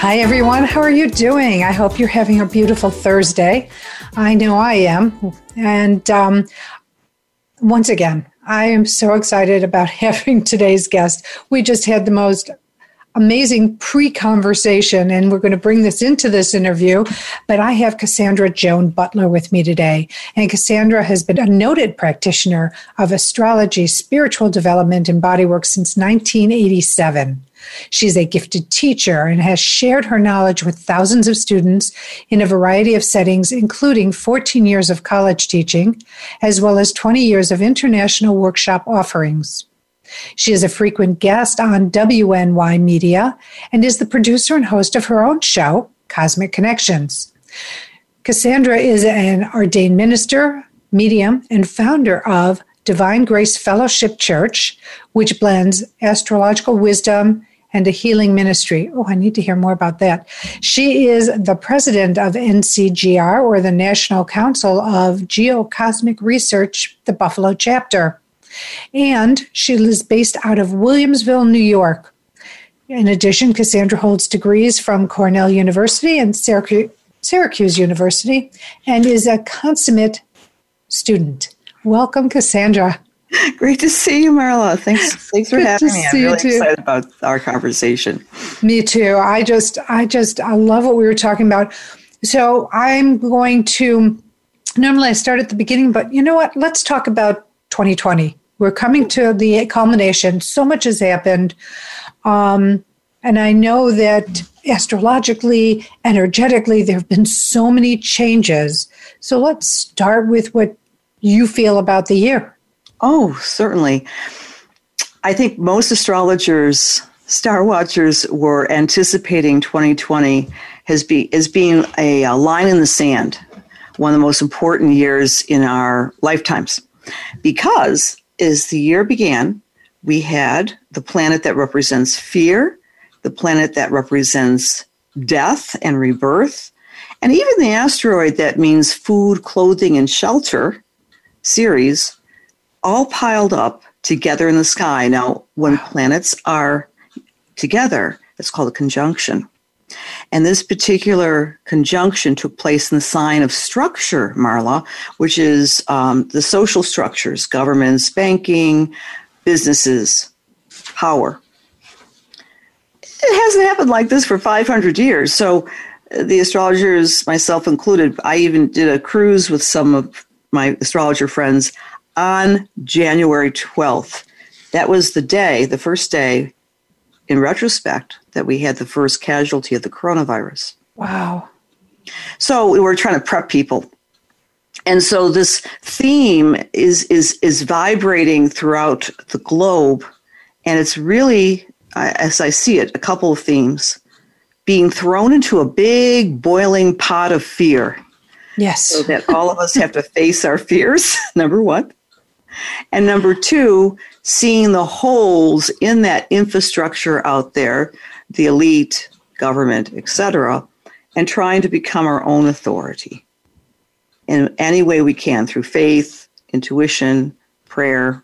Hi, everyone. How are you doing? I hope you're having a beautiful Thursday. I know I am. And um, once again, I am so excited about having today's guest. We just had the most amazing pre conversation, and we're going to bring this into this interview. But I have Cassandra Joan Butler with me today. And Cassandra has been a noted practitioner of astrology, spiritual development, and bodywork since 1987. She's a gifted teacher and has shared her knowledge with thousands of students in a variety of settings, including 14 years of college teaching, as well as 20 years of international workshop offerings. She is a frequent guest on WNY Media and is the producer and host of her own show, Cosmic Connections. Cassandra is an ordained minister, medium, and founder of Divine Grace Fellowship Church, which blends astrological wisdom and a healing ministry. Oh, I need to hear more about that. She is the president of NCGR, or the National Council of Geocosmic Research, the Buffalo chapter and she is based out of Williamsville, New York. In addition, Cassandra holds degrees from Cornell University and Syracuse University and is a consummate student. Welcome, Cassandra. Great to see you, Marla. Thanks, thanks for having me. I'm really excited about our conversation. Me too. I just, I just, I love what we were talking about. So I'm going to. Normally, I start at the beginning, but you know what? Let's talk about 2020. We're coming to the culmination. So much has happened. Um, and I know that astrologically, energetically, there have been so many changes. So let's start with what you feel about the year. Oh, certainly. I think most astrologers, star watchers, were anticipating 2020 as, be, as being a, a line in the sand, one of the most important years in our lifetimes, because as the year began, we had the planet that represents fear, the planet that represents death and rebirth, and even the asteroid that means food, clothing, and shelter, Ceres, all piled up together in the sky. Now, when planets are together, it's called a conjunction. And this particular conjunction took place in the sign of structure, Marla, which is um, the social structures, governments, banking, businesses, power. It hasn't happened like this for 500 years. So uh, the astrologers, myself included, I even did a cruise with some of my astrologer friends on January 12th. That was the day, the first day in retrospect, that we had the first casualty of the coronavirus. Wow. So we were trying to prep people. And so this theme is is is vibrating throughout the globe and it's really as I see it a couple of themes being thrown into a big boiling pot of fear. Yes. So that all of us have to face our fears, number 1. And number 2, seeing the holes in that infrastructure out there, the elite, government, etc., and trying to become our own authority in any way we can through faith, intuition, prayer.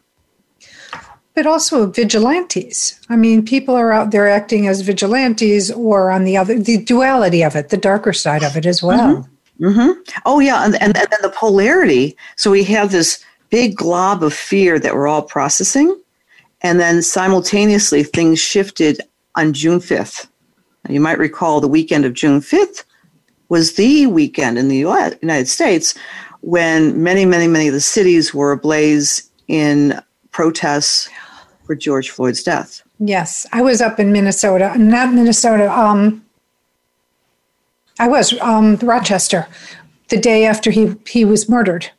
But also vigilantes. I mean, people are out there acting as vigilantes or on the other, the duality of it, the darker side of it as well. Mm-hmm. Mm-hmm. Oh, yeah. And, and, and then the polarity. So we have this big glob of fear that we're all processing. And then simultaneously, things shifted on June 5th. You might recall the weekend of June 5th was the weekend in the US, United States when many, many, many of the cities were ablaze in protests for George Floyd's death. Yes, I was up in Minnesota, not Minnesota. Um, I was um, Rochester, the day after he he was murdered.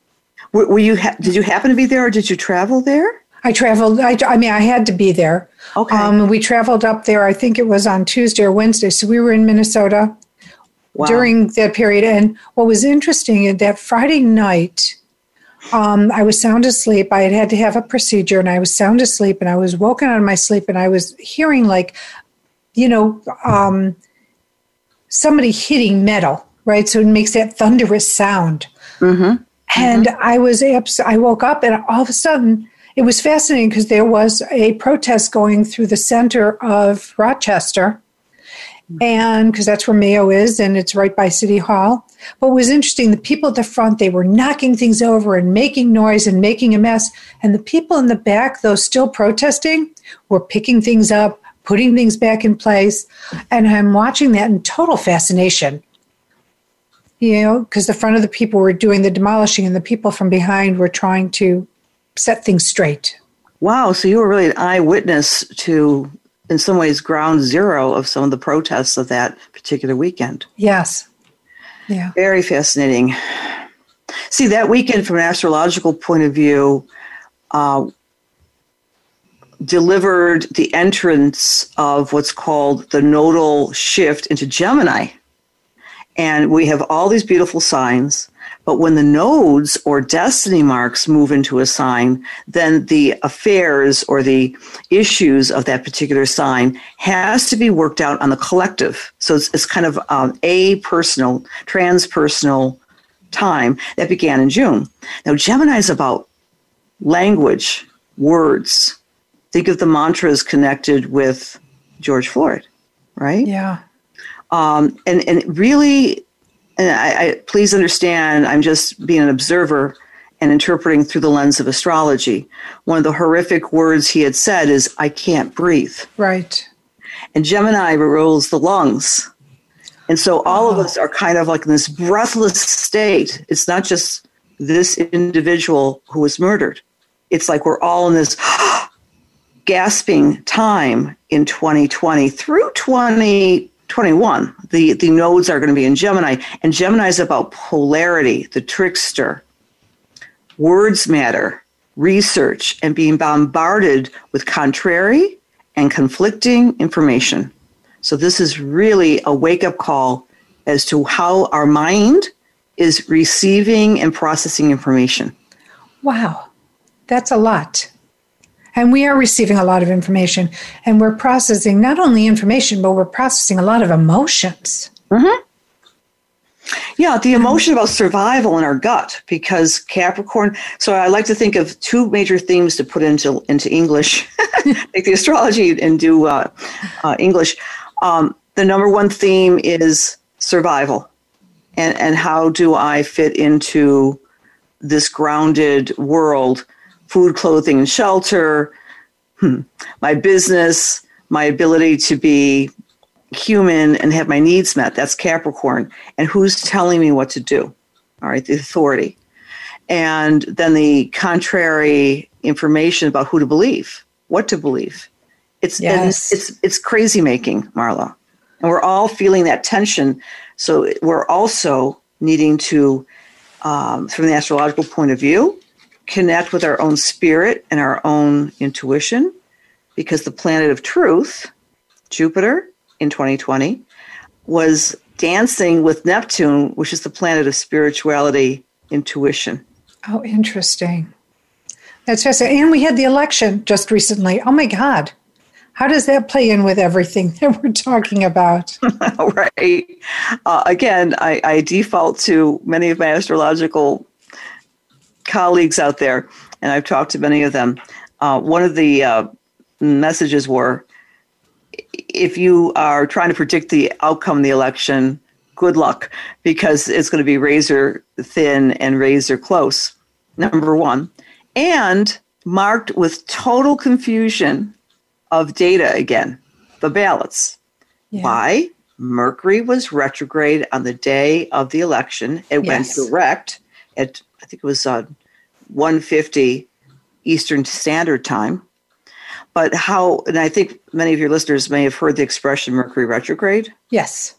Were, were you? Ha- did you happen to be there, or did you travel there? I traveled. I, I mean, I had to be there. Okay. Um, we traveled up there. I think it was on Tuesday or Wednesday. So we were in Minnesota. wow. during that period. And what was interesting is that Friday night, um, I was sound asleep. I had had to have a procedure, and I was sound asleep, and I was woken out of my sleep, and I was hearing like, you know, um, somebody hitting metal, right? So it makes that thunderous sound. Mm-hmm. And mm-hmm. I was, I woke up, and all of a sudden, it was fascinating because there was a protest going through the center of Rochester and because that's where Mayo is and it's right by City Hall. But was interesting, the people at the front, they were knocking things over and making noise and making a mess. And the people in the back, though still protesting, were picking things up, putting things back in place. And I'm watching that in total fascination. You know, because the front of the people were doing the demolishing and the people from behind were trying to set things straight. Wow. So you were really an eyewitness to in some ways ground zero of some of the protests of that particular weekend. Yes. Yeah. Very fascinating. See, that weekend, from an astrological point of view, uh, delivered the entrance of what's called the nodal shift into Gemini. And we have all these beautiful signs. But when the nodes or destiny marks move into a sign, then the affairs or the issues of that particular sign has to be worked out on the collective. So it's, it's kind of um, a personal, transpersonal time that began in June. Now, Gemini is about language, words. Think of the mantras connected with George Floyd, right? Yeah. Um, and, and really and I, I, please understand, I'm just being an observer and interpreting through the lens of astrology. One of the horrific words he had said is, I can't breathe. Right. And Gemini rules the lungs. And so all oh. of us are kind of like in this breathless state. It's not just this individual who was murdered, it's like we're all in this gasping time in 2020 through 20 21 the the nodes are going to be in gemini and gemini is about polarity the trickster. Words matter research and being bombarded with contrary and conflicting information. So this is really a wake up call as to how our mind is receiving and processing information. Wow that's a lot and we are receiving a lot of information and we're processing not only information, but we're processing a lot of emotions. Mm-hmm. Yeah, the emotion about survival in our gut because Capricorn. So I like to think of two major themes to put into into English, take the astrology and do uh, uh, English. Um, the number one theme is survival, and and how do I fit into this grounded world food, clothing, and shelter, hmm, my business, my ability to be human and have my needs met. That's Capricorn. And who's telling me what to do? All right, the authority. And then the contrary information about who to believe, what to believe. It's yes. it's it's crazy making, Marla. And we're all feeling that tension. So we're also needing to, um, from the astrological point of view, connect with our own spirit and our own intuition because the planet of truth, Jupiter in 2020, was dancing with Neptune, which is the planet of spirituality, intuition. Oh, interesting. That's fascinating. And we had the election just recently. Oh my God. How does that play in with everything that we're talking about? right. Uh, again, I, I default to many of my astrological colleagues out there, and I've talked to many of them. Uh, one of the uh, messages were if you are trying to predict the outcome of the election, good luck because it's going to be razor thin and razor close. Number one. And marked with total confusion of data again, the ballots. Yeah. Why? Mercury was retrograde on the day of the election. It yes. went direct at I think it was uh, 150 Eastern Standard Time. But how, and I think many of your listeners may have heard the expression Mercury retrograde. Yes.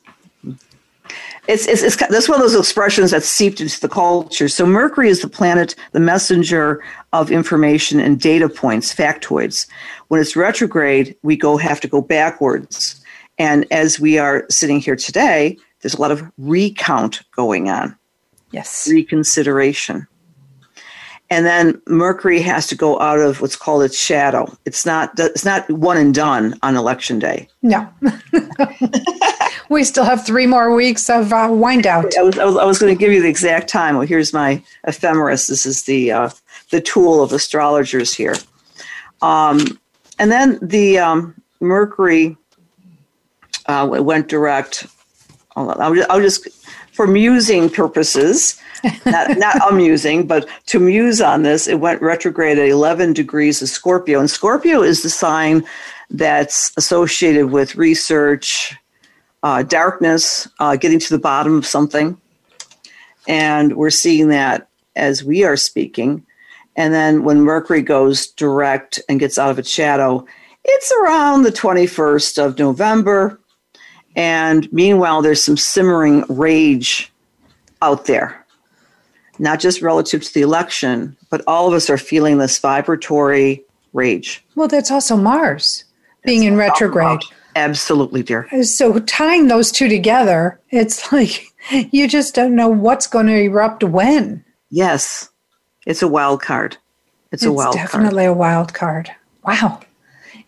It's, it's, it's that's one of those expressions that's seeped into the culture. So Mercury is the planet, the messenger of information and data points, factoids. When it's retrograde, we go have to go backwards. And as we are sitting here today, There's a lot of recount going on, Yes. reconsideration. And then Mercury has to go out of what's called its shadow. It's not it's not one and done on election day. No. we still have three more weeks of uh, wind out. I was, I was, was going to give you the exact time. Well, here's my ephemeris. This is the uh, the tool of astrologers here. Um, and then the um, Mercury uh, went direct. I'll just, for musing purposes, not, not amusing, but to muse on this, it went retrograde at 11 degrees of Scorpio. And Scorpio is the sign that's associated with research, uh, darkness, uh, getting to the bottom of something. And we're seeing that as we are speaking. And then when Mercury goes direct and gets out of its shadow, it's around the 21st of November. And meanwhile, there's some simmering rage out there, not just relative to the election, but all of us are feeling this vibratory rage. Well, that's also Mars being in retrograde. Absolutely, dear. So tying those two together, it's like you just don't know what's going to erupt when. Yes, it's a wild card. It's, a wild card. Definitely card. a wild card. Wow.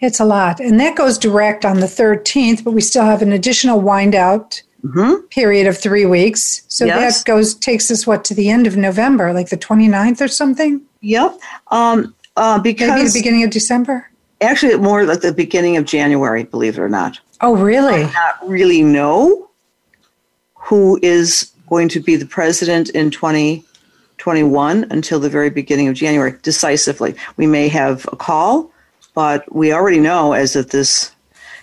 It's a lot. And that goes direct on the 13th, but we still have an additional wind out Mhm. period of three weeks. So Yes. that goes takes us what to the end of November, like the 29th or something? Yep. Um, uh, Maybe the beginning of December? actually, more like the beginning of January, believe it or not. Oh, really? Not really know who is going to be the president in 2021 until the very beginning of January, decisively. We may have a call, but we already know as of this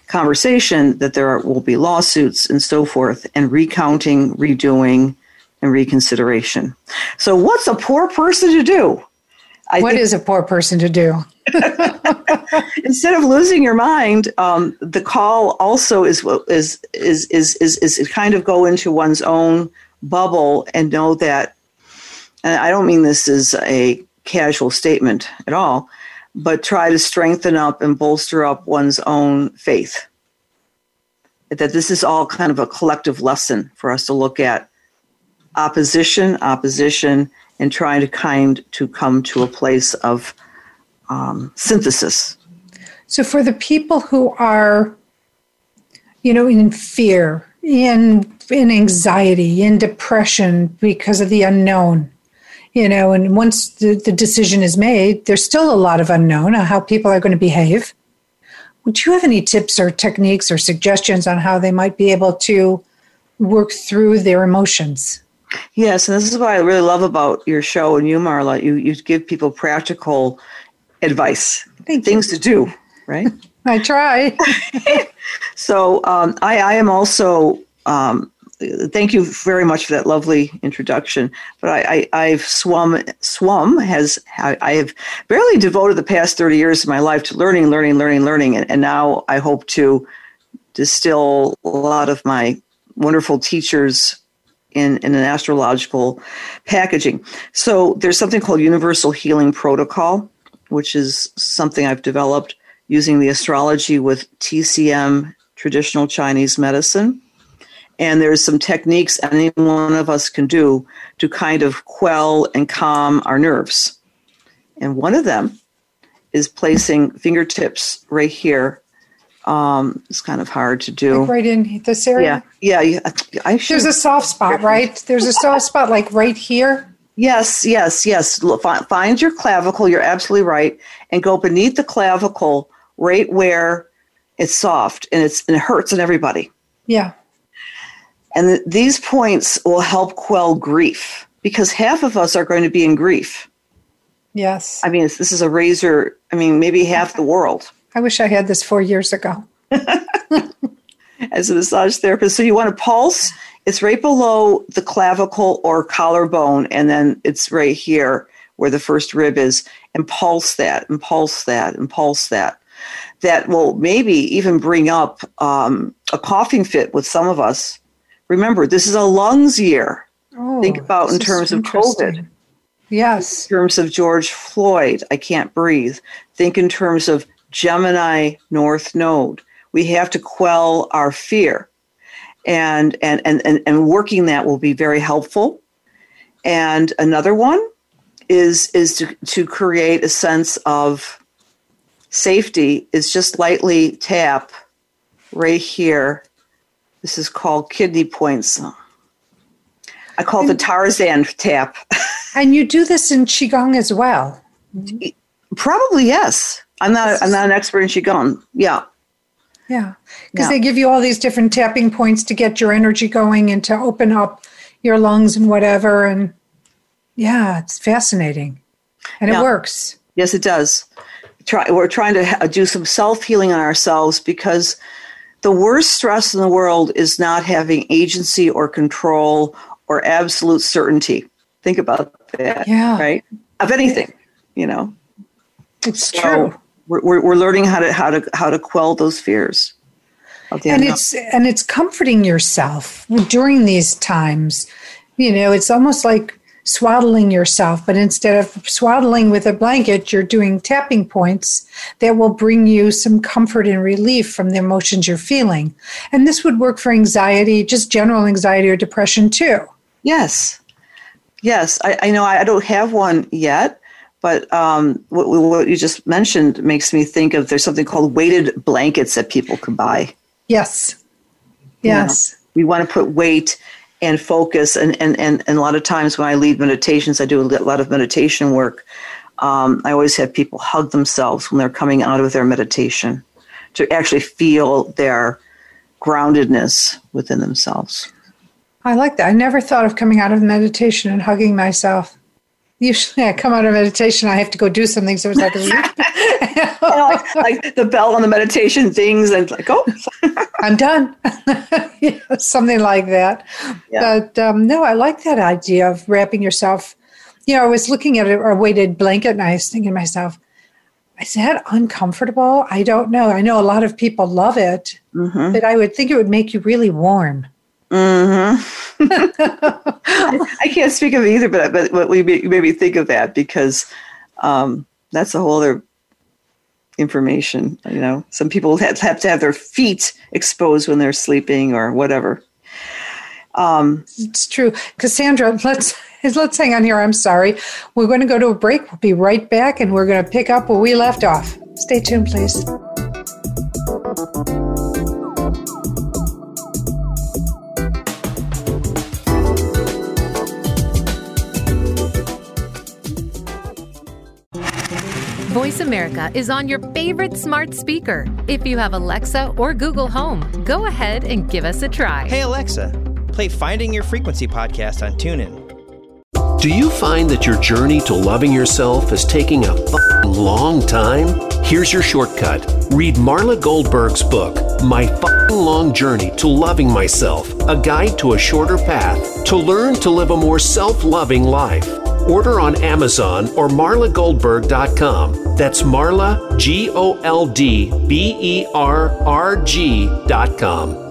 conversation that there will be lawsuits and so forth, and recounting, redoing, and reconsideration. So, what's a poor person to do? I What is a poor person to do? instead of losing your mind, um, the call also is is is is is is kind of go into one's own bubble and know that. And I don't mean this as a casual statement at all, but try to strengthen up and bolster up one's own faith. That this is all kind of a collective lesson for us to look at opposition, opposition, and trying to kind to come to a place of um, synthesis. So for the people who are, you know, in fear, in in anxiety, in depression because of the unknown, you know, and once the, the decision is made, there's still a lot of unknown on how people are going to behave. Would you have any tips or techniques or suggestions on how they might be able to work through their emotions? Yes, and this is what I really love about your show and you, Marla. You you give people practical advice, Thank you. things to do, right? I try. so um, I, I am also. Um, thank you very much for that lovely introduction. But I, I, I've swum, swum has I, I have barely devoted the past thirty years of my life to learning, learning, learning, learning, and, and now I hope to distill a lot of my wonderful teachers in, in an astrological packaging. So there's something called Universal Healing Protocol, which is something I've developed using the astrology with TCM, traditional Chinese medicine. And there's some techniques any one of us can do to kind of quell and calm our nerves. And one of them is placing fingertips right here. Um, it's kind of hard to do. Like right in this area. Yeah, yeah. yeah. I should. There's a soft spot, right? There's a soft spot like right here. Yes, yes, yes. Find your clavicle. You're absolutely right, and go beneath the clavicle, right where it's soft and it's and it hurts in everybody. Yeah. And th- these points will help quell grief because half of us are going to be in grief. Yes. I mean, this is a razor. I mean, maybe half the world I wish I had this four years ago. as a massage therapist. So you want to pulse. It's right below the clavicle or collarbone, and then it's right here where the first rib is, and pulse that, and pulse that, and pulse that. That will maybe even bring up um, a coughing fit with some of us. Remember, this is a lungs year. Oh, Think about in terms of. COVID. Yes. In terms of George Floyd, I can't breathe. Think in terms of Gemini North Node. We have to quell our fear. and and and and, and working that will be very helpful. And another one is is to, to create a sense of safety is just lightly tap right here. This is called kidney points. I call it the Tarzan tap. and you do this in qigong as well. Probably yes. I'm not. I'm not an expert in qigong. Yeah. Yeah, because yeah. they give you all these different tapping points to get your energy going and to open up your lungs and whatever. And yeah, it's fascinating, and yeah. it works. Yes, it does. Try, we're trying to do some self healing on ourselves because the worst stress in the world is not having agency or control or absolute certainty. Think about that. Yeah. Right. Of anything, you know. It's so true. We're, we're learning how to how to how to quell those fears. And it's and it's comforting yourself during these times. You know, it's almost like swaddling yourself, but instead of swaddling with a blanket, you're doing tapping points that will bring you some comfort and relief from the emotions you're feeling. And this would work for anxiety, just general anxiety or depression too. Yes. Yes. I, I know I don't have one yet, but um, what, what you just mentioned makes me think of there's something called weighted blankets that people can buy. Yes. Yes. You know, we want to put weight and focus. And, and, and, and a lot of times when I lead meditations, I do a lot of meditation work. Um, I always have people hug themselves when they're coming out of their meditation to actually feel their groundedness within themselves. I like that. I never thought of coming out of meditation and hugging myself. Usually, I come out of meditation, I have to go do something. So it's like, like, like, the bell on the meditation things, and like, oh, I'm done. yeah, something like that. Yeah. But um, no, I like that idea of wrapping yourself. You know, I was looking at a, a weighted blanket, and I was thinking to myself, is that uncomfortable? I don't know. I know a lot of people love it, mm-hmm. but I would think it would make you really warm. Mm-hmm. I can't speak of either, but but, but we made me think of that because um, that's a whole other information. You know, some people have, have to have their feet exposed when they're sleeping or whatever. Um, it's true, Cassandra. Let's let's hang on here. I'm sorry. We're going to go to a break. We'll be right back, and we're going to pick up where we left off. Stay tuned, please. Voice America is on your favorite smart speaker. If you have Alexa or Google Home, go ahead and give us a try. Hey, Alexa, play Finding Your Frequency podcast on TuneIn. Do you find that your journey to loving yourself is taking a long time? Here's your shortcut. Read Marla Goldberg's book, My Long Journey to Loving Myself, a guide to a shorter path to learn to live a more self loving life. Order on Amazon or marlagoldberg.com. That's Marla, G O L D B E R R G.com.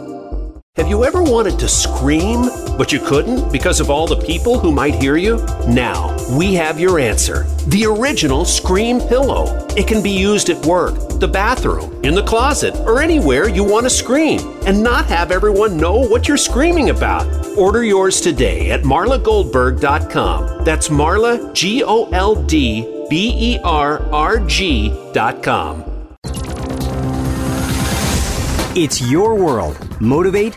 Have you ever wanted to scream, but you couldn't because of all the people who might hear you? Now, we have your answer the original Scream Pillow. It can be used at work, the bathroom, in the closet, or anywhere you want to scream and not have everyone know what you're screaming about. Order yours today at marlagoldberg.com. That's Marla, G O L D B E R R G.com. It's your world. Motivate,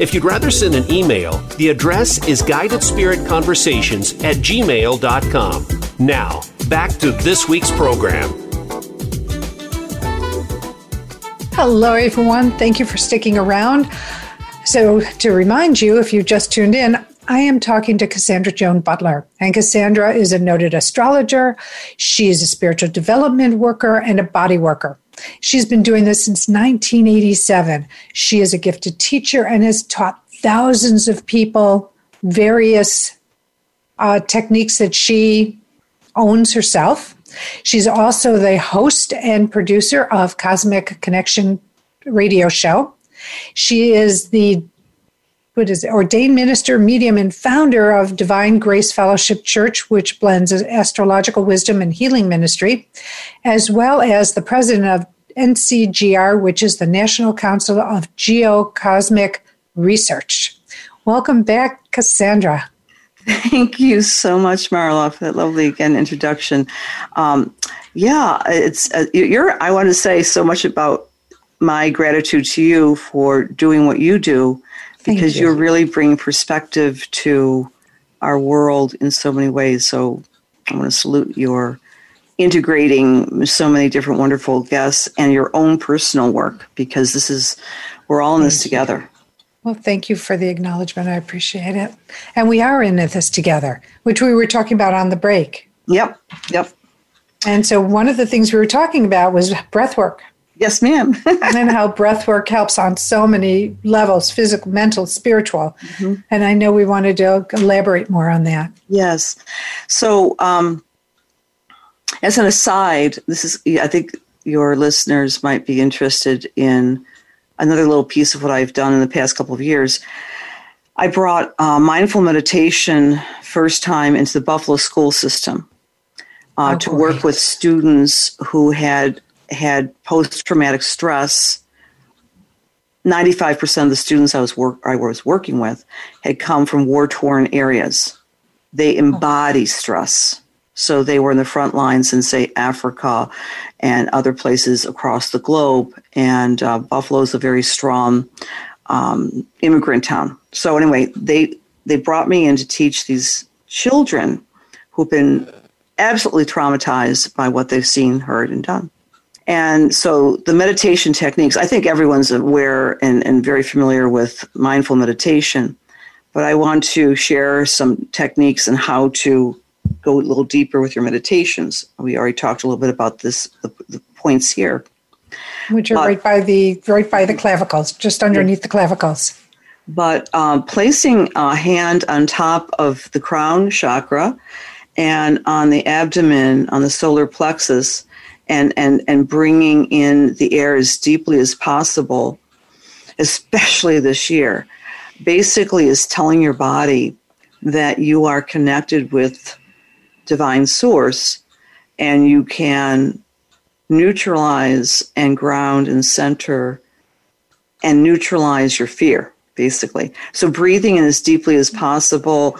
If you'd rather send an email, the address is guidedspiritconversations at gmail.com. Now, back to this week's program. Hello, everyone. Thank you for sticking around. So, to remind you, if you just tuned in, I am talking to Cassandra Joan Butler. And Cassandra is a noted astrologer. She is a spiritual development worker and a body worker. She's been doing this since 1987. She is a gifted teacher and has taught thousands of people various uh, techniques that she owns herself. She's also the host and producer of Cosmic Connection radio show. She is the what is it, ordained minister, medium, and founder of Divine Grace Fellowship Church, which blends astrological wisdom and healing ministry, as well as the president of NCGR, which is the National Council of Geocosmic Research. Welcome back, Cassandra. Thank you so much, Marla, for that lovely again introduction. Um, yeah, it's uh, you're. I want to say so much about my gratitude to you for doing what you do, because you. you're really bringing perspective to our world in so many ways. So I want to salute your integrating so many different wonderful guests and your own personal work because this is we're all in this together. Well, thank you for the acknowledgement. I appreciate it. And we are in this together, which we were talking about on the break. Yep. Yep. And so one of the things we were talking about was breath work. Yes, ma'am. and how breath work helps on so many levels physical, mental, spiritual. Mm-hmm. And I know we wanted to elaborate more on that. Yes. So, um, as an aside, this is, I think your listeners might be interested in another little piece of what I've done in the past couple of years. I brought uh, mindful meditation first time into the Buffalo school system uh, oh, to work with students who had had post traumatic stress. 95% of the students I was, work, I was working with had come from war torn areas. They embody stress. So they were in the front lines in, say, Africa and other places across the globe. And uh, Buffalo is a very strong um, immigrant town. So anyway, they they brought me in to teach these children who've been absolutely traumatized by what they've seen, heard, and done. And so the meditation techniques, I think everyone's aware and, and very familiar with mindful meditation, but I want to share some techniques and how to go a little deeper with your meditations. We already talked a little bit about this, the, the points here, which are but, right by the right by the clavicles, just underneath the clavicles. But um, placing a hand on top of the crown chakra and on the abdomen, on the solar plexus, and and and bringing in the air as deeply as possible, especially this year, basically is telling your body that you are connected with divine source and you can neutralize and ground and center and neutralize your fear basically. So breathing in as deeply as possible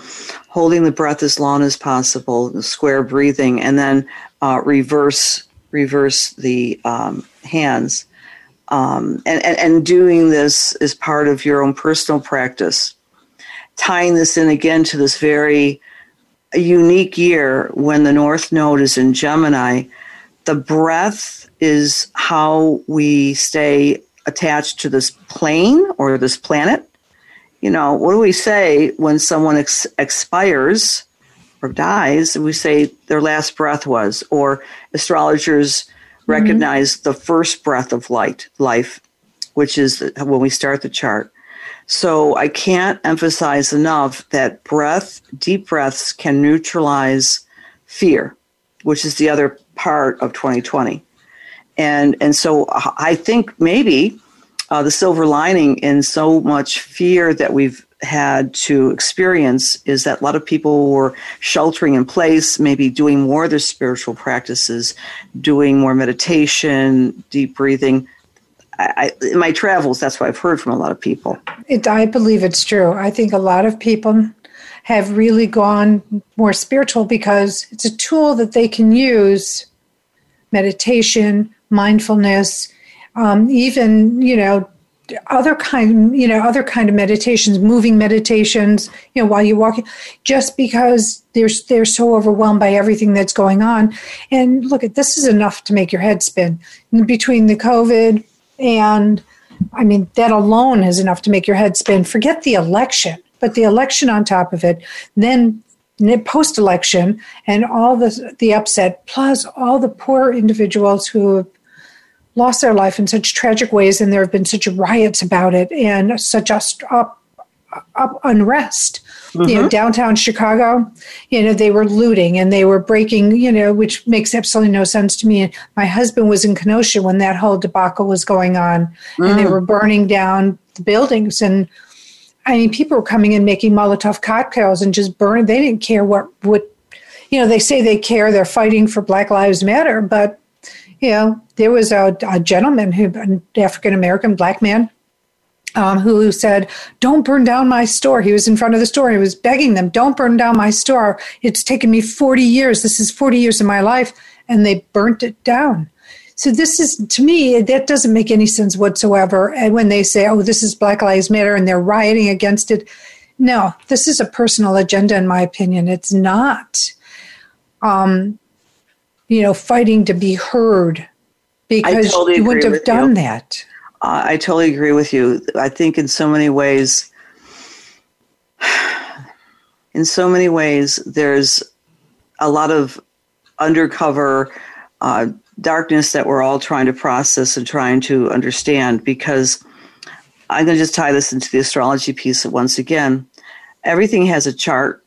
holding the breath as long as possible square breathing and then uh, reverse reverse the um, hands um, and, and, and doing this as part of your own personal practice tying this in again to this very unique year when the North Node is in Gemini. The breath is how we stay attached to this plane or this planet. You know, what do we say when someone ex- expires or dies? We say their last breath was, or astrologers mm-hmm. recognize the first breath of light, life, which is when we start the chart. So I can't emphasize enough that breath, deep breaths can neutralize fear, which is the other part of 2020. And, and so I think maybe uh, the silver lining in so much fear that we've had to experience is that a lot of people were sheltering in place, maybe doing more of their spiritual practices, doing more meditation, deep breathing, I, in my travels, that's what I've heard from a lot of people. It, I believe it's true. I think a lot of people have really gone more spiritual because it's a tool that they can use meditation, mindfulness, um, even, you know, other kind you know other kind of meditations moving meditations you know while you're walking just because they're they're so overwhelmed by everything that's going on and look at this is enough to make your head spin between the covid and I mean, that alone is enough to make your head spin. Forget the election, but the election on top of it, then post election and all the, the upset, plus all the poor individuals who have lost their life in such tragic ways, and there have been such riots about it and such up, up unrest. mm-hmm. you know, mm-hmm. downtown Chicago. You know, they were looting and they were breaking, you know, which makes absolutely no sense to me. And my husband was in Kenosha when that whole debacle was going on, mm. and they mm. were burning down the buildings. And I mean, people were coming in making Molotov cocktails and just burning. They didn't care what what, you know. They say they care. They're fighting for Black Lives Matter, but you know, there was a, a gentleman who, an African American black man, um, who said, Don't burn down my store. He was in front of the store and he was begging them, Don't burn down my store. It's taken me 40 years. This is 40 years of my life. And they burnt it down. So, this is, to me, that doesn't make any sense whatsoever. And when they say, Oh, this is Black Lives Matter and they're rioting against it, no, this is a personal agenda, in my opinion. It's not, um, you know, fighting to be heard because totally you wouldn't have done you. that. Uh, I totally agree with you. I think in so many ways, in so many ways, there's a lot of undercover uh, darkness that we're all trying to process and trying to understand because I'm going to just tie this into the astrology piece once again. Everything has a chart,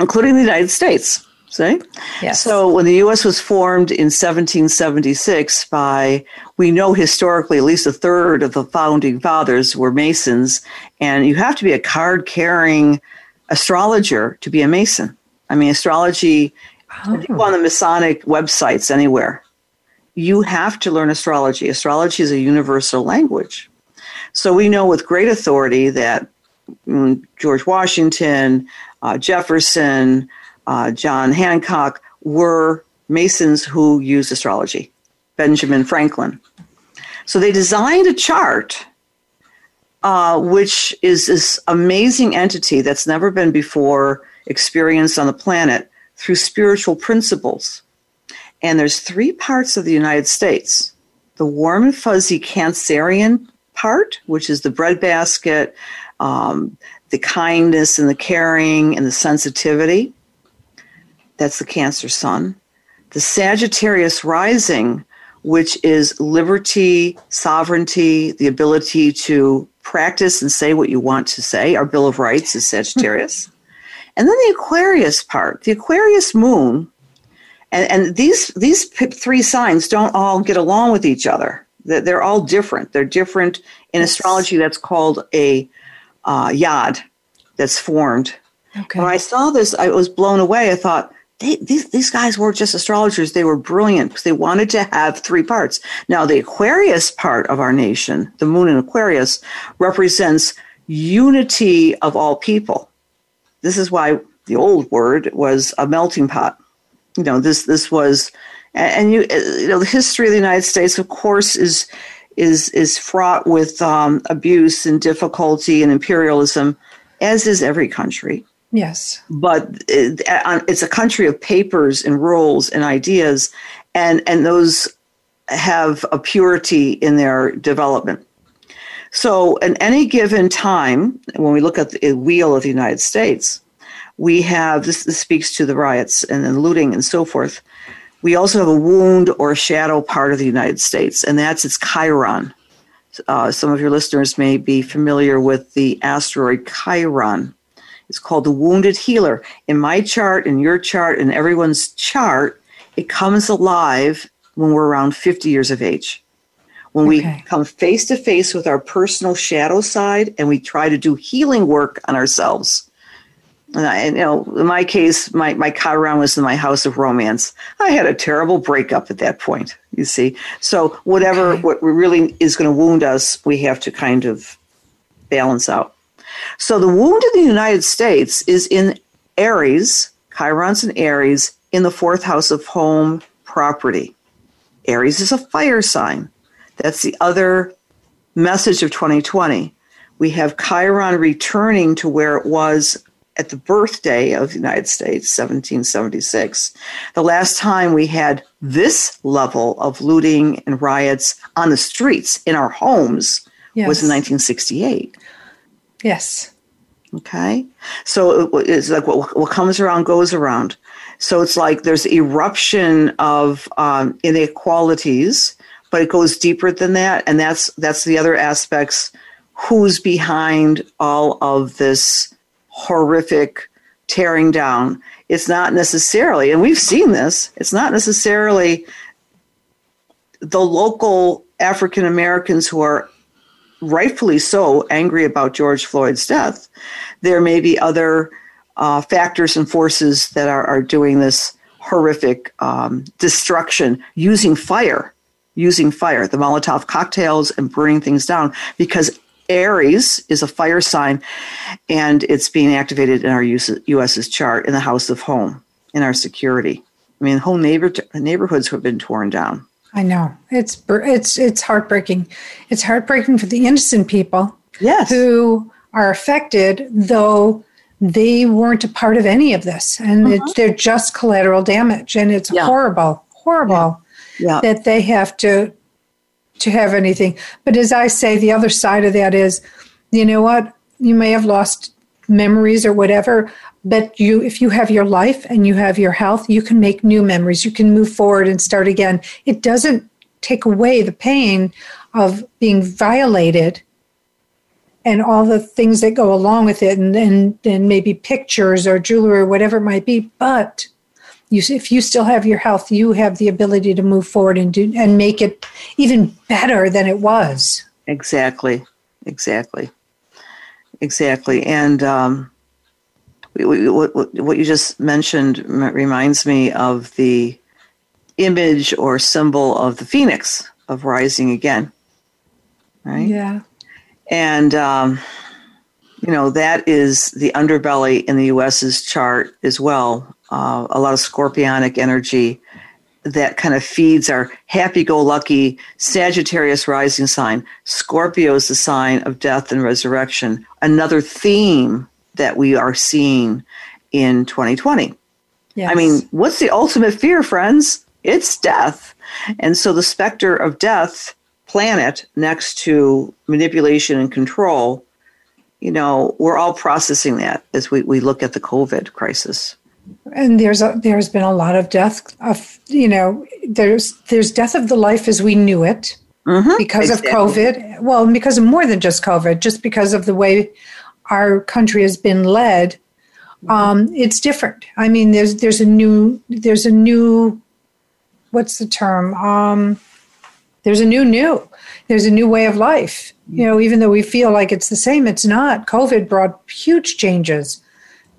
including the United States. See? Yes. So when the U.S. was formed in 1776 by, we know historically at least a third of the founding fathers were Masons, and you have to be a card carrying astrologer to be a Mason. I mean, astrology, oh. if you go on the Masonic websites anywhere, you have to learn astrology. Astrology is a universal language. So we know with great authority that mm, George Washington, uh, Jefferson, uh, John Hancock were Masons who used astrology, Benjamin Franklin. So they designed a chart, uh, which is this amazing entity that's never been before experienced on the planet through spiritual principles. And there's three parts of the United States the warm and fuzzy Cancerian part, which is the breadbasket, um, the kindness and the caring and the sensitivity. That's the Cancer Sun. The Sagittarius rising, which is liberty, sovereignty, the ability to practice and say what you want to say. Our Bill of Rights is Sagittarius. and then the Aquarius part, the Aquarius moon. And, and these, these three signs don't all get along with each other. They're all different. They're different in astrology. That's called a uh, yod that's formed. Okay. When I saw this, I was blown away. I thought, they, these, these guys weren't just astrologers. They were brilliant because they wanted to have three parts. Now, the Aquarius part of our nation, the moon in Aquarius, represents unity of all people. This is why the old word was a melting pot. You know, this, this was, and you, you know, the history of the United States, of course, is, is, is fraught with um, abuse and difficulty and imperialism, as is every country. Yes. But it's a country of papers and rules and ideas, and, and those have a purity in their development. So, at any given time, when we look at the wheel of the United States, we have this, this speaks to the riots and the looting and so forth. We also have a wound or a shadow part of the United States, and that's its Chiron. Uh, some of your listeners may be familiar with the asteroid Chiron. It's called the Wounded Healer. In my chart, in your chart, in everyone's chart, it comes alive when we're around 50 years of age. When okay. we come face to face with our personal shadow side and we try to do healing work on ourselves. And, I, you know, in my case, my, my Chiron was in my house of romance. I had a terrible breakup at that point, you see. So, whatever okay. what really is going to wound us, we have to kind of balance out. So the wound in the United States is in Aries, Chiron's in Aries, in the fourth house of home property. Aries is a fire sign. That's the other message of 2020. We have Chiron returning to where it was at the birthday of the United States, 1776. The last time we had this level of looting and riots on the streets in our homes yes. was in 1968. Yes. Okay. So it's like what, what comes around goes around. So it's like there's eruption of um, inequalities, but it goes deeper than that, and that's that's the other aspects. Who's behind all of this horrific tearing down. It's not necessarily, and we've seen this, it's not necessarily the local African Americans who are rightfully so angry about George Floyd's death. There may be other uh, factors and forces that are, are doing this horrific um, destruction using fire, using fire, the Molotov cocktails and burning things down because Aries is a fire sign and it's being activated in our US's chart in the house of home, in our security. I mean, whole neighbor, neighborhoods have been torn down. I know it's it's it's heartbreaking. It's heartbreaking for the innocent people, yes, who are affected, though they weren't a part of any of this, and uh-huh. it, they're just collateral damage, and it's yeah. horrible, horrible yeah. that they have to to have anything. But as I say, the other side of that is, you know what? You may have lost memories or whatever, but you if you have your life and you have your health you can make new memories. You can move forward and start again. It doesn't take away the pain of being violated and all the things that go along with it and and, and maybe pictures or jewelry or whatever it might be but you, if you still have your health you have the ability to move forward and do and make it even better than it was. Exactly. Exactly exactly. And um what, what you just mentioned reminds me of the image or symbol of the phoenix of rising again right? Yeah. And um, you know that is the underbelly in the us's chart as well. Uh, a lot of scorpionic energy that kind of feeds our happy-go-lucky sagittarius rising sign scorpio is the sign of death and resurrection another theme that we are seeing in 2020. Yes. I mean, what's the ultimate fear, friends? It's death. And so the specter of death planet next to manipulation and control, you know, we're all processing that as we, we look at the COVID crisis. And there's a, there's been a lot of death of you know there's there's death of the life as we knew it mm-hmm, because exactly. of COVID. Well, because of more than just COVID, just because of the way our country has been led, um, it's different. I mean, there's there's a new there's a new what's the term? Um, there's a new new. There's a new way of life. You know, even though we feel like it's the same, it's not. COVID brought huge changes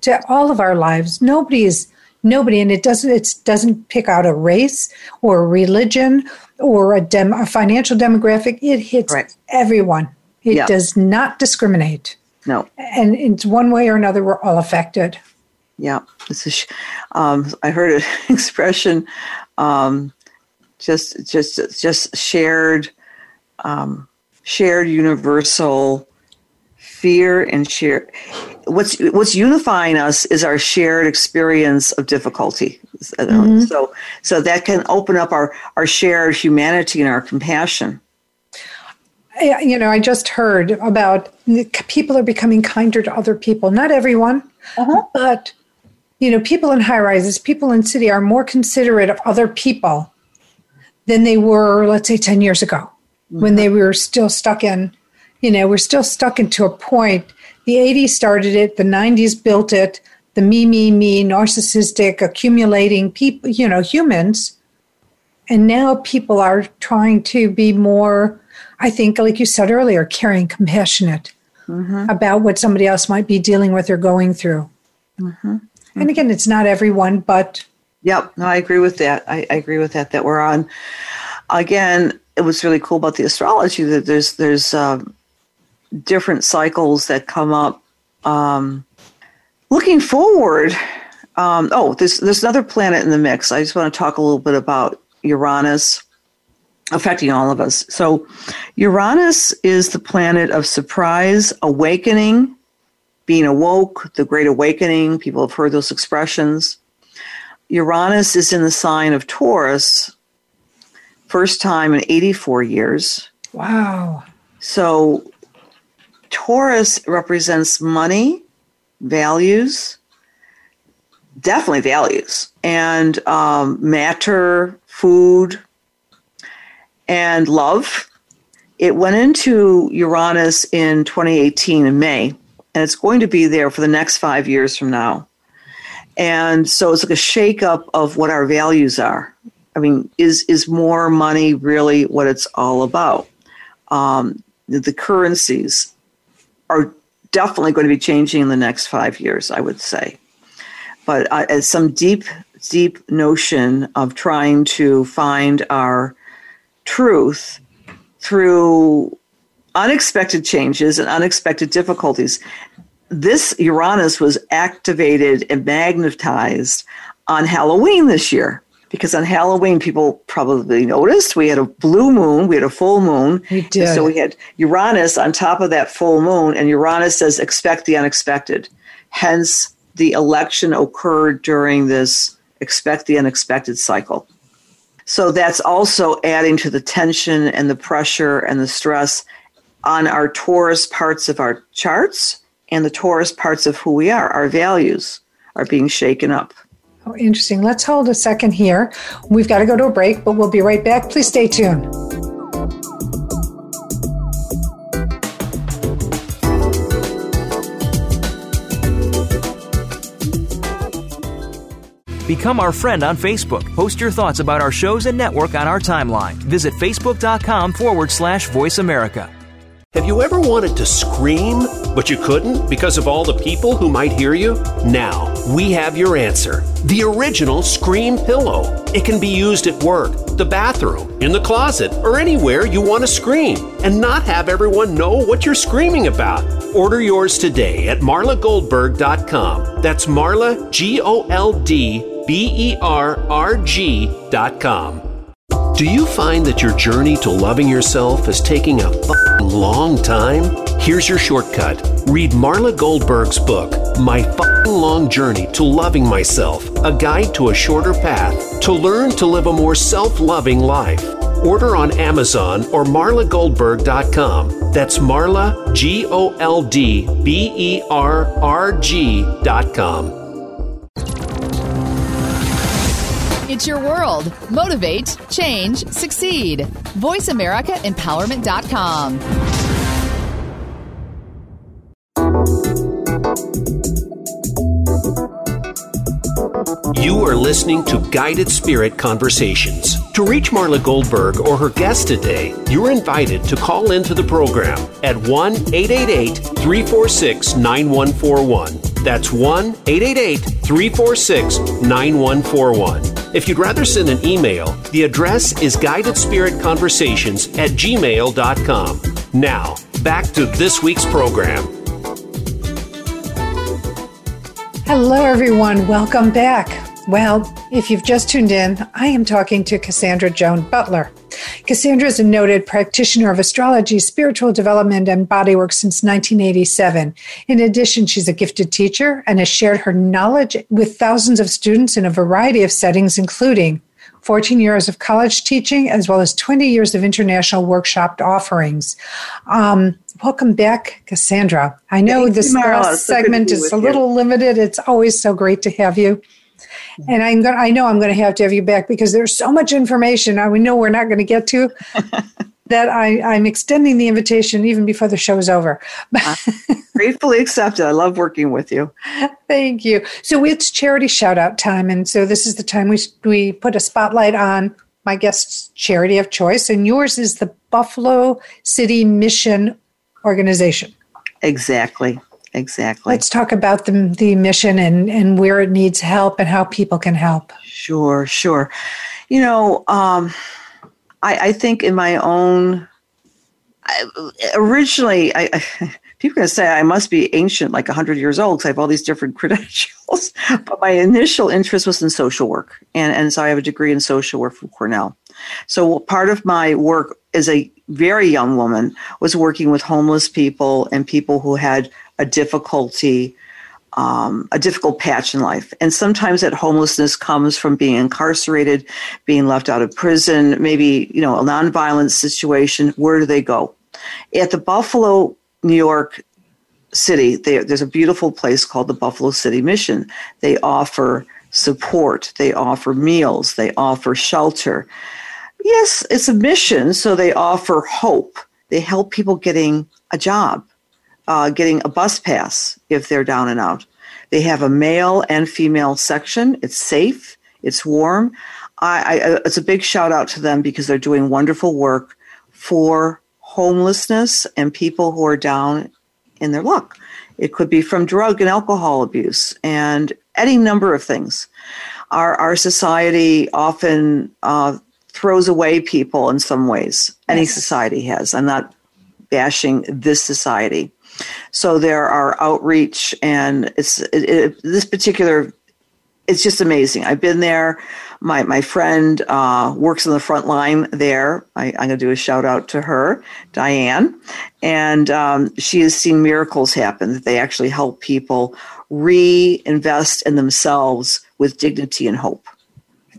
to all of our lives. Nobody is nobody, and it doesn't it doesn't pick out a race or a religion or a, dem, a financial demographic. It hits right. everyone. It yeah. does not discriminate. No. And it's one way or another, we're all affected. Yeah. This is, um, I heard an expression, um, just, just, just shared, um, shared universal fear and share. What's, what's unifying us is our shared experience of difficulty. Mm-hmm. So, so that can open up our, our shared humanity and our compassion you know, I just heard about people are becoming kinder to other people. Not everyone, uh-huh. but you know, people in high rises, people in city are more considerate of other people than they were, let's say, ten years ago, mm-hmm. when they were still stuck in. You know, we're still stuck into a point. The '80s started it. The '90s built it. The me, me, me, narcissistic, accumulating people. You know, humans. And now people are trying to be more I think, like you said earlier, caring, compassionate mm-hmm. about what somebody else might be dealing with or going through. Mm-hmm. And again, it's not everyone, but. Yep, no, I agree with that. I, I agree with that. That we're on. Again, it was really cool about the astrology that there's there's um, different cycles that come up. Um, looking forward, um, oh, there's there's another planet in the mix. I just want to talk a little bit about Uranus affecting all of us. So, Uranus is the planet of surprise, awakening, being awoke, the great awakening. People have heard those expressions. Uranus is in the sign of Taurus, first time in 84 years. Wow. So, Taurus represents money, values, definitely values, and um, matter, food, and love. It went into Uranus in 2018 in May. and it's going to be there for the next five years from now. And so it's like a shakeup of what our values are. I mean, is is more money really what it's all about? Um, the, the currencies are definitely going to be changing in the next five years, I would say. But uh, as some deep, deep notion of trying to find our truth through unexpected changes and unexpected difficulties. This Uranus was activated and magnetized on Halloween this year because on Halloween, people probably noticed we had a blue moon, we had a full moon. We did. So we had Uranus on top of that full moon, and Uranus says, expect the unexpected. Hence, the election occurred during this expect the unexpected cycle. So that's also adding to the tension and the pressure and the stress on our Taurus parts of our charts and the Taurus parts of who we are. Our values are being shaken up. Oh, interesting. Let's hold a second here. We've got to go to a break, but we'll be right back. Please stay tuned. Become our friend on Facebook. Post your thoughts about our shows and network on our timeline. Visit facebook.com forward slash voice America. Have you ever wanted to scream, but you couldn't because of all the people who might hear you? Now, we have your answer. The original Scream Pillow. It can be used at work, the bathroom, in the closet, or anywhere you want to scream and not have everyone know what you're screaming about. Order yours today at marlagoldberg.com. That's Marla, G O L D B E R R G.com. Do you find that your journey to loving yourself is taking a long time? Here's your shortcut. Read Marla Goldberg's book, My Fucking Long Journey to Loving Myself, a guide to a shorter path to learn to live a more self loving life. Order on Amazon or marlagoldberg.com. That's Marla, G O L D B E R R G.com. It's your world. Motivate, change, succeed. VoiceAmericaEmpowerment.com. You are listening to Guided Spirit Conversations. To reach Marla Goldberg or her guest today, you're invited to call into the program at 1 888 346 9141. That's 1 888 346 9141. If you'd rather send an email, the address is guidedspiritconversations at gmail.com. Now, back to this week's program. Hello, everyone. Welcome back. Well, if you've just tuned in, I am talking to Cassandra Joan Butler. Cassandra is a noted practitioner of astrology, spiritual development, and bodywork since 1987. In addition, she's a gifted teacher and has shared her knowledge with thousands of students in a variety of settings, including 14 years of college teaching, as well as 20 years of international workshop offerings. Um, welcome back, Cassandra. I know this last So good to segment is a you. little limited. It's always so great to have you. And I'm going I know I'm going to have to have you back because there's so much information I we know we're not going to get to that I, I'm extending the invitation even before the show is over. Uh, gratefully accepted. I love working with you. Thank you. So it's charity shout out time. And so this is the time we, we put a spotlight on my guest's charity of choice. And yours is the Buffalo City Mission Organization. Exactly. Exactly. Let's talk about the, the mission and, and where it needs help and how people can help. Sure, sure. You know, um, I, I think in my own, I, originally, I, I, people are going to say I must be ancient, like 100 years old, because I have all these different credentials. but my initial interest was in social work. And, and so I have a degree in social work from Cornell. So part of my work as a very young woman was working with homeless people and people who had a difficulty um, a difficult patch in life. And sometimes that homelessness comes from being incarcerated, being left out of prison, maybe, you know, a nonviolent situation. Where do they go? At the Buffalo, New York City, there, there's a beautiful place called the Buffalo City Mission. They offer support, they offer meals, they offer shelter. Yes, it's a mission, so they offer hope. They help people getting a job uh, getting a bus pass if they're down and out. They have a male and female section. It's safe. It's warm. I, I, it's a big shout out to them because they're doing wonderful work for homelessness and people who are down in their luck. It could be from drug and alcohol abuse and any number of things. Our, our society often uh, throws away people in some ways. Any society has. I'm not bashing this society. So there are outreach, and it's it, it, this particular. It's just amazing. I've been there. My my friend uh, works in the front line there. I, am going to do a shout out to her, Diane, and um, she has seen miracles happen. That they actually help people reinvest in themselves with dignity and hope.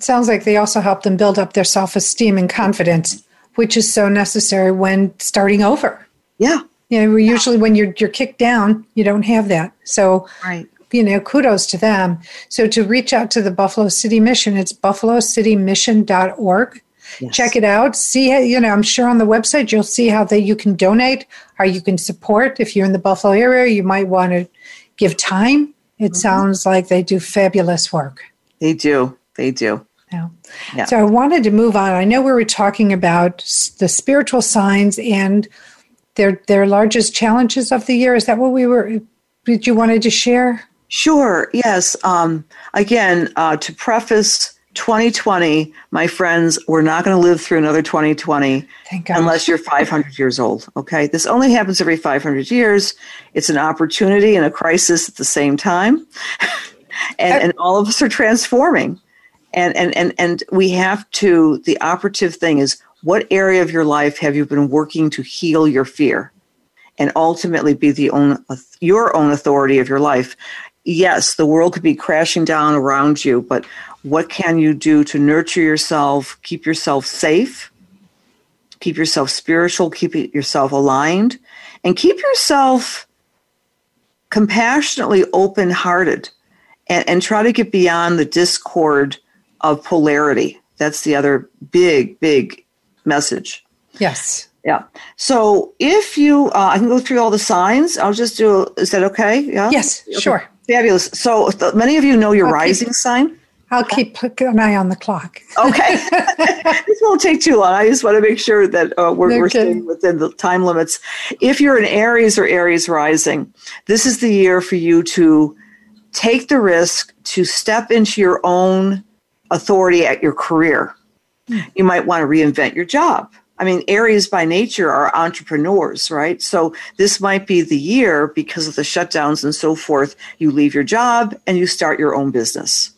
It sounds like they also help them build up their self esteem and confidence, which is so necessary when starting over. Yeah. You know, usually when you're you're kicked down, you don't have that. So right. you know, kudos to them. So to reach out to the Buffalo City Mission, it's buffalocitymission.org. Yes. Check it out. See, you know, I'm sure on the website you'll see how that you can donate, how you can support. If you're in the Buffalo area, you might want to give time. It mm-hmm. sounds like they do fabulous work. They do. They do. Yeah. yeah. So I wanted to move on. I know we were talking about the spiritual signs and their their largest challenges of the year. Is that what we were? Did you wanted to share? Sure. Yes. Um, again, uh, to preface 2020, my friends, we're not going to live through another 2020 unless you're 500 years old. Okay. This only happens every 500 years. It's an opportunity and a crisis at the same time. and, and all of us are transforming. And, and, and, and we have to, the operative thing is what area of your life have you been working to heal your fear? And ultimately be the own your own authority of your life. Yes the world could be crashing down around you but what can you do to nurture yourself keep yourself safe keep yourself spiritual keep yourself aligned and keep yourself compassionately open hearted and, and try to get beyond the discord of polarity that's the other big big message. Yes. Yeah. So if you, uh, I can go through all the signs. I'll just do. Is that okay? Yeah. Yes. Okay. Sure. Fabulous. So th- many of you know your rising sign. I'll keep an eye on the clock. okay. this won't take too long. I just want to make sure that uh, we're, okay. we're staying within the time limits. If you're an Aries or Aries rising, this is the year for you to take the risk to step into your own authority at your career hmm. you might want to reinvent your job. I mean, Aries by nature are entrepreneurs, right? So this might be the year because of the shutdowns and so forth. You leave your job and you start your own business.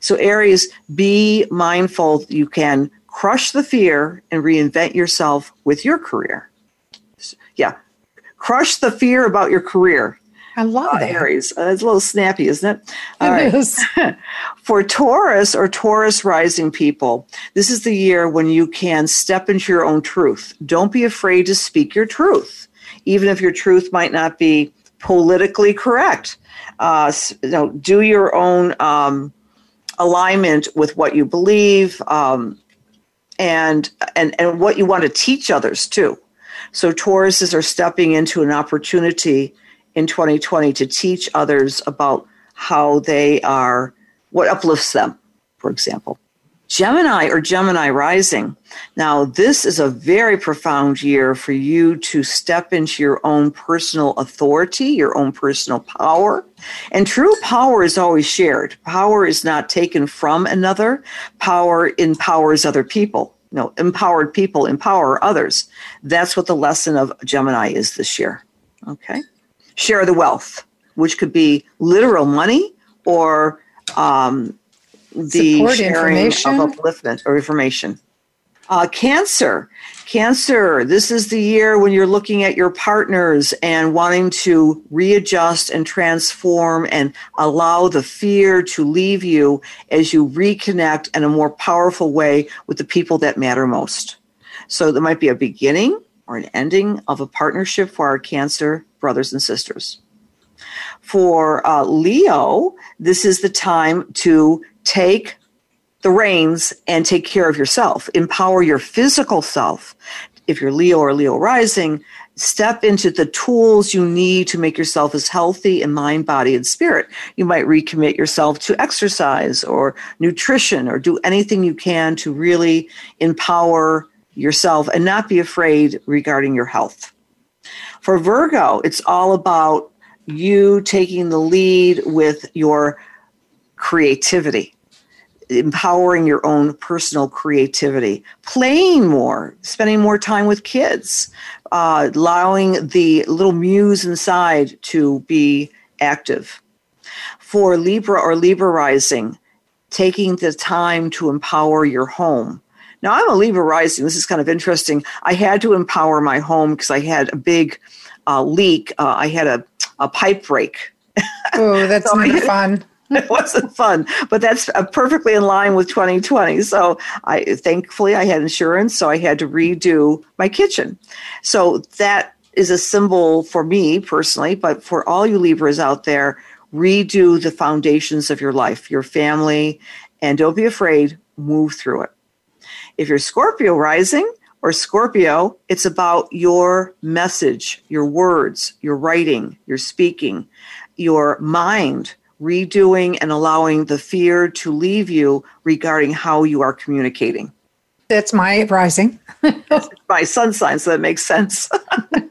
So, Aries, be mindful you can crush the fear and reinvent yourself with your career. Yeah, crush the fear about your career. I love uh, that. Aries. Uh, it's a little snappy, isn't it? All it right. is. For Taurus or Taurus rising people, this is the year when you can step into your own truth. Don't be afraid to speak your truth, even if your truth might not be politically correct. Uh, you know, do your own um, alignment with what you believe um, and, and, and what you want to teach others too. So Tauruses are stepping into an opportunity in 2020 to teach others about how they are, what uplifts them, for example. Gemini or Gemini rising. Now, this is a very profound year for you to step into your own personal authority, your own personal power. And true power is always shared. Power is not taken from another, power empowers other people. No, empowered people empower others. That's what the lesson of Gemini is this year. Okay share the wealth, which could be literal money or um, the Support sharing of upliftment or information. Uh, cancer. Cancer, this is the year when you're looking at your partners and wanting to readjust and transform and allow the fear to leave you as you reconnect in a more powerful way with the people that matter most. So there might be a beginning or an ending of a partnership for our Cancer brothers and sisters. For uh, Leo, this is the time to take the reins and take care of yourself, empower your physical self, if you're Leo or Leo rising, step into the tools you need to make yourself as healthy in mind, body, and spirit. You might recommit yourself to exercise or nutrition or do anything you can to really empower yourself and not be afraid regarding your health. For Virgo, it's all about you taking the lead with your creativity empowering your own personal creativity, playing more, spending more time with kids, uh, allowing the little muse inside to be active. For Libra or Libra rising, taking the time to empower your home. Now, I'm a Libra rising. This is kind of interesting. I had to empower my home because I had a big uh, leak. Uh, I had a, a pipe break. Oh, that's so not fun. it wasn't fun, but that's uh, perfectly in line with 2020. So I thankfully I had insurance, so I had to redo my kitchen. So that is a symbol for me personally, but for all you Libras out there, redo the foundations of your life, your family, and don't be afraid, move through it. If you're Scorpio rising or Scorpio, it's about your message, your words, your writing, your speaking, your mind redoing and allowing the fear to leave you regarding how you are communicating. That's my rising. my sun sign, so that makes sense.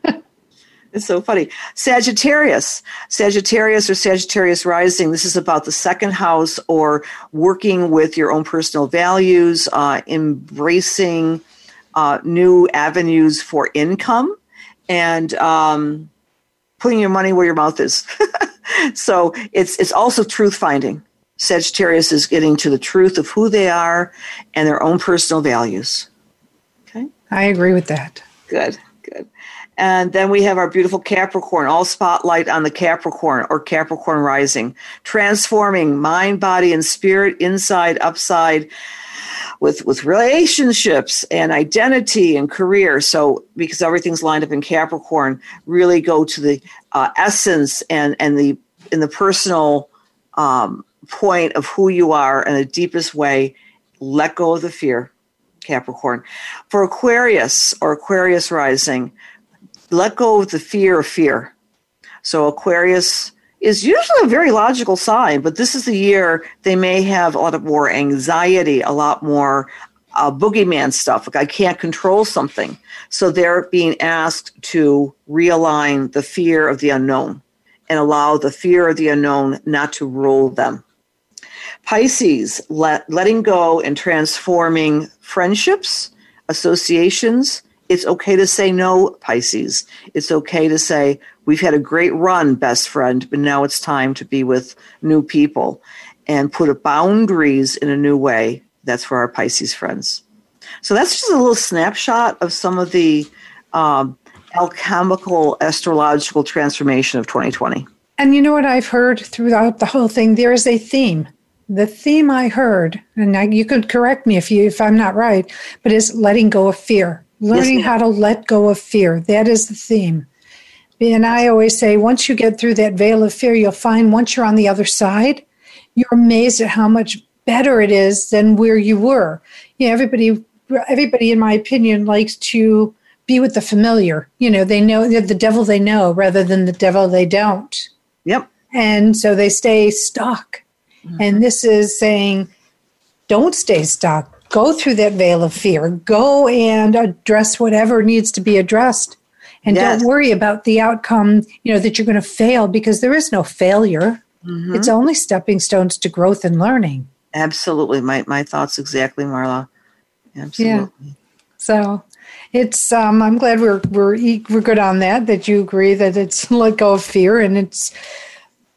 it's so funny. Sagittarius, Sagittarius or Sagittarius rising. This is about the second house or working with your own personal values, uh, embracing uh, new avenues for income, and um, putting your money where your mouth is. so it's it's also truth finding. Sagittarius is getting to the truth of who they are and their own personal values. Okay. I agree with that. Good, good. And then we have our beautiful Capricorn, all spotlight on the Capricorn or Capricorn rising, transforming mind, body, and spirit inside, upside with with relationships and identity and career. So because everything's lined up in Capricorn, really go to the uh, essence and and the in the personal um, point of who you are in the deepest way. Let go of the fear, Capricorn. For Aquarius or Aquarius rising, let go of the fear of fear. So Aquarius is usually a very logical sign, but this is the year they may have a lot more anxiety, a lot more uh, boogeyman stuff. Like I can't control something. So they're being asked to realign the fear of the unknown and allow the fear of the unknown not to rule them. Pisces, let, letting go and transforming friendships, associations. It's okay to say no, Pisces. It's okay to say, We've had a great run, best friend, but now it's time to be with new people and put boundaries in a new way. That's for our Pisces friends. So that's just a little snapshot of some of the um, alchemical astrological transformation of 2020. And you know what I've heard throughout the whole thing? There is a theme. The theme I heard, and I, you could correct me if you if I'm not right, but is letting go of fear, learning yes, how to let go of fear. That is the theme. And I always say, once you get through that veil of fear, you'll find once you're on the other side, you're amazed at how much better it is than where you were. You know, everybody, everybody, in my opinion, likes to be with the familiar. You know, they know the devil they know rather than the devil they don't. Yep. And so they stay stuck. Mm-hmm. And this is saying, don't stay stuck. Go through that veil of fear. Go and address whatever needs to be addressed and yes. don't worry about the outcome you know that you're going to fail because there is no failure mm-hmm. it's only stepping stones to growth and learning absolutely my, my thoughts exactly marla absolutely yeah. so it's um, i'm glad we're, we're we're good on that that you agree that it's let go of fear and it's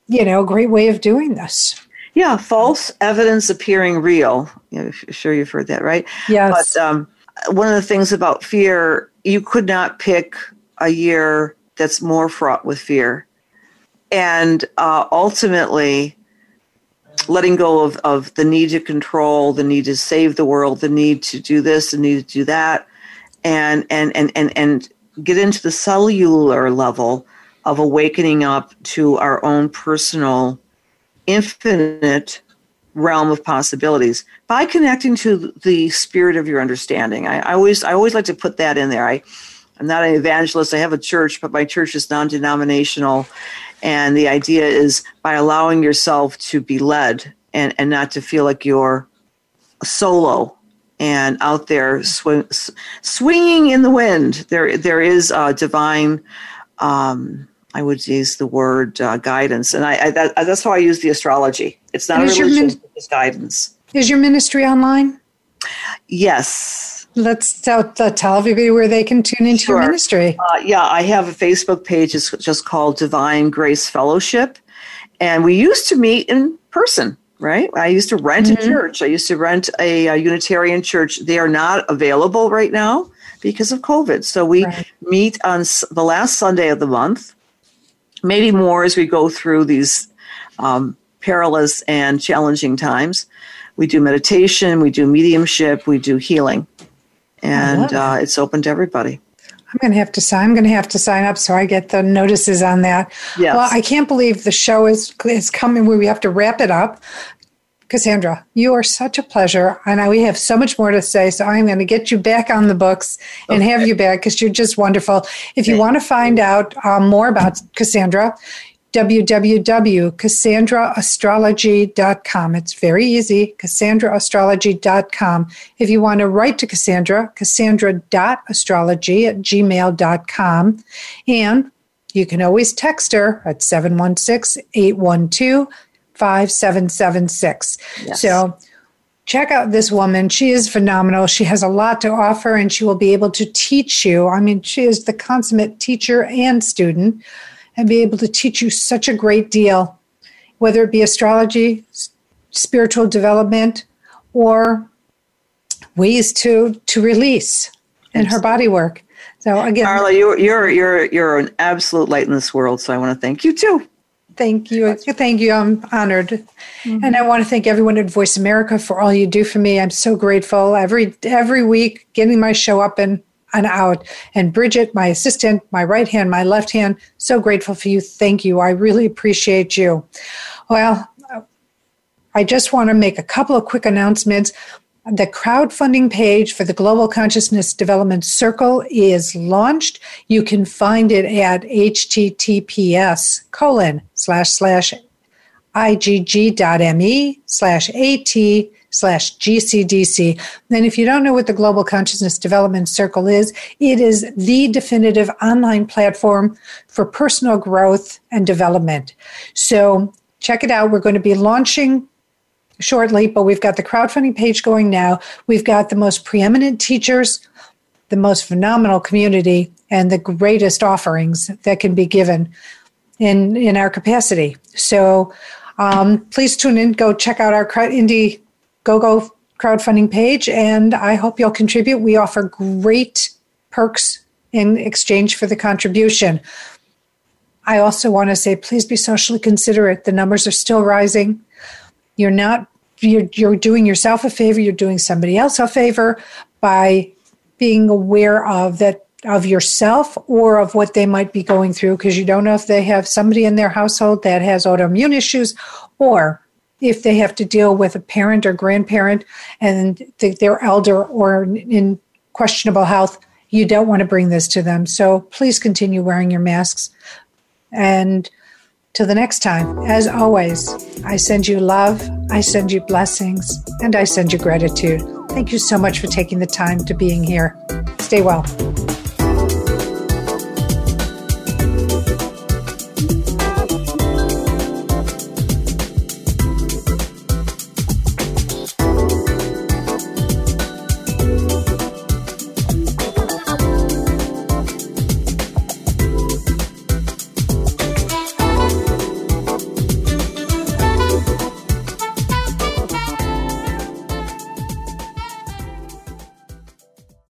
you know a great way of doing this yeah false evidence appearing real. You know, sure you've heard that right? Yes. But um, one of the things about fear you could not pick a year that's more fraught with fear. And uh, ultimately, letting go of, of the need to control, the need to save the world, the need to do this, the need to do that, and and and and, and get into the cellular level of awakening up to our own personal infinite realm of possibilities by connecting to the spirit of your understanding. I, I always I always like to put that in there. I I'm not an evangelist. I have a church, but my church is non-denominational, and the idea is by allowing yourself to be led and and not to feel like you're solo and out there swing, swinging in the wind. There there is a divine. Um, I would use the word uh, guidance, and I, I that, that's how I use the astrology. It's not a religion; min- it's guidance. Is your ministry online? Yes. Let's tell, tell everybody where they can tune into sure. your ministry. Uh, yeah, I have a Facebook page. It's just called Divine Grace Fellowship, and we used to meet in person. Right. I used to rent mm-hmm. a church. I used to rent a, a, Unitarian church. They are not available right now because of COVID. So we right. meet on the last Sunday of the month maybe more as we go through these um, perilous and challenging times. We do meditation, we do mediumship, we do healing, and uh, it's open to everybody. I'm going to have to sign. I'm going to have to sign up so I get the notices on that. Yes. Well, I can't believe the show is is coming. We have to wrap it up. Cassandra, you are such a pleasure. I know we have so much more to say, so I'm going to get you back on the books and okay. have you back because you're just wonderful. If you want to find out um, more about Cassandra, www.cassandrastrology.com. It's very easy, cassandrastrology.com. If you want to write to Cassandra, cassandra.astrology at gmail.com. And you can always text her at 716 812 5776. Yes. So check out this woman. She is phenomenal. She has a lot to offer and she will be able to teach you. I mean, she is the consummate teacher and student and be able to teach you such a great deal, whether it be astrology, spiritual development, or ways to to release in her body work. So again, Marla, you're you're you're you're an absolute light in this world. So I want to thank you too. Thank you. Thank you. I'm honored. Mm-hmm. And I want to thank everyone at Voice America for all you do for me. I'm so grateful every every week getting my show up and, and out. And Bridget, my assistant, my right hand, my left hand, so grateful for you. Thank you. I really appreciate you. Well, I just want to make a couple of quick announcements. The crowdfunding page for the Global Consciousness Development Circle is launched. You can find it at https colon slash slash igg.me slash at slash gcdc. And if you don't know what the Global Consciousness Development Circle is, it is the definitive online platform for personal growth and development. So check it out. We're going to be launching shortly, but we've got the crowdfunding page going now. We've got the most preeminent teachers, the most phenomenal community, and the greatest offerings that can be given in in our capacity. So um, please tune in. Go check out our Indie Go Go crowdfunding page, and I hope you'll contribute. We offer great perks in exchange for the contribution. I also want to say, please be socially considerate. The numbers are still rising. You're not you're, you're doing yourself a favor, you're doing somebody else a favor by being aware of that of yourself or of what they might be going through because you don't know if they have somebody in their household that has autoimmune issues or if they have to deal with a parent or grandparent and they're elder or in questionable health you don't want to bring this to them. So please continue wearing your masks. And Till the next time, as always, I send you love, I send you blessings, and I send you gratitude. Thank you so much for taking the time to being here. Stay well.